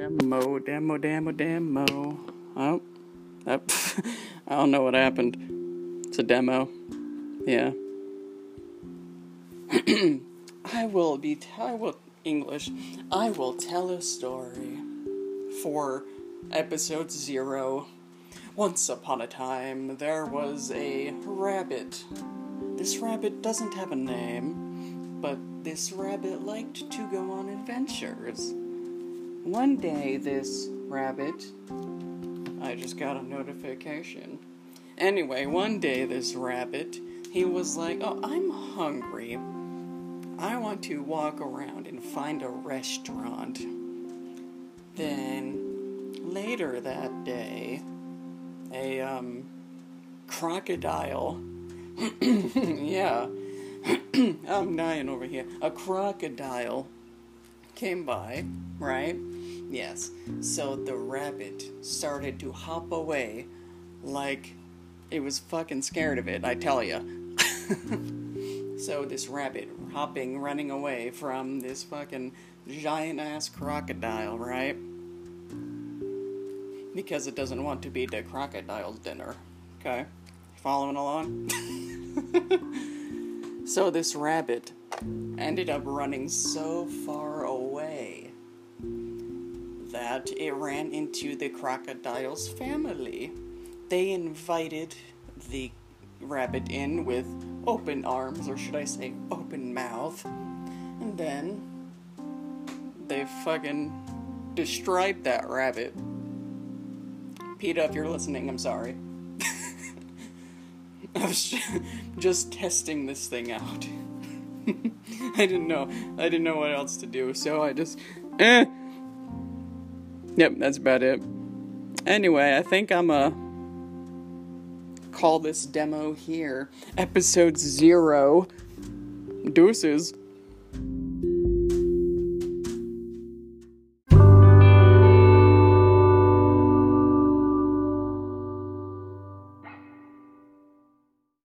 demo, demo, demo, demo. Oh, I don't know what happened. It's a demo. Yeah. I will be. T- I will English. I will tell a story for episode zero. Once upon a time, there was a rabbit. This rabbit doesn't have a name, but this rabbit liked to go on adventures. One day, this rabbit. I just got a notification. Anyway, one day, this rabbit, he was like, Oh, I'm hungry. I want to walk around and find a restaurant. Then, later that day, a, um, crocodile. yeah. I'm dying over here. A crocodile came by, right? Yes. So the rabbit started to hop away like it was fucking scared of it, I tell ya. so this rabbit hopping, running away from this fucking giant ass crocodile, right? Because it doesn't want to be the crocodile's dinner. Okay? Following along? so this rabbit ended up running so far away that it ran into the crocodile's family. They invited the rabbit in with open arms, or should I say open mouth, and then they fucking destroyed that rabbit. PETA, if you're listening, I'm sorry. I was just testing this thing out. I didn't know. I didn't know what else to do, so I just. Eh. Yep, that's about it. Anyway, I think I'm a. Call this demo here. Episode zero. Deuces.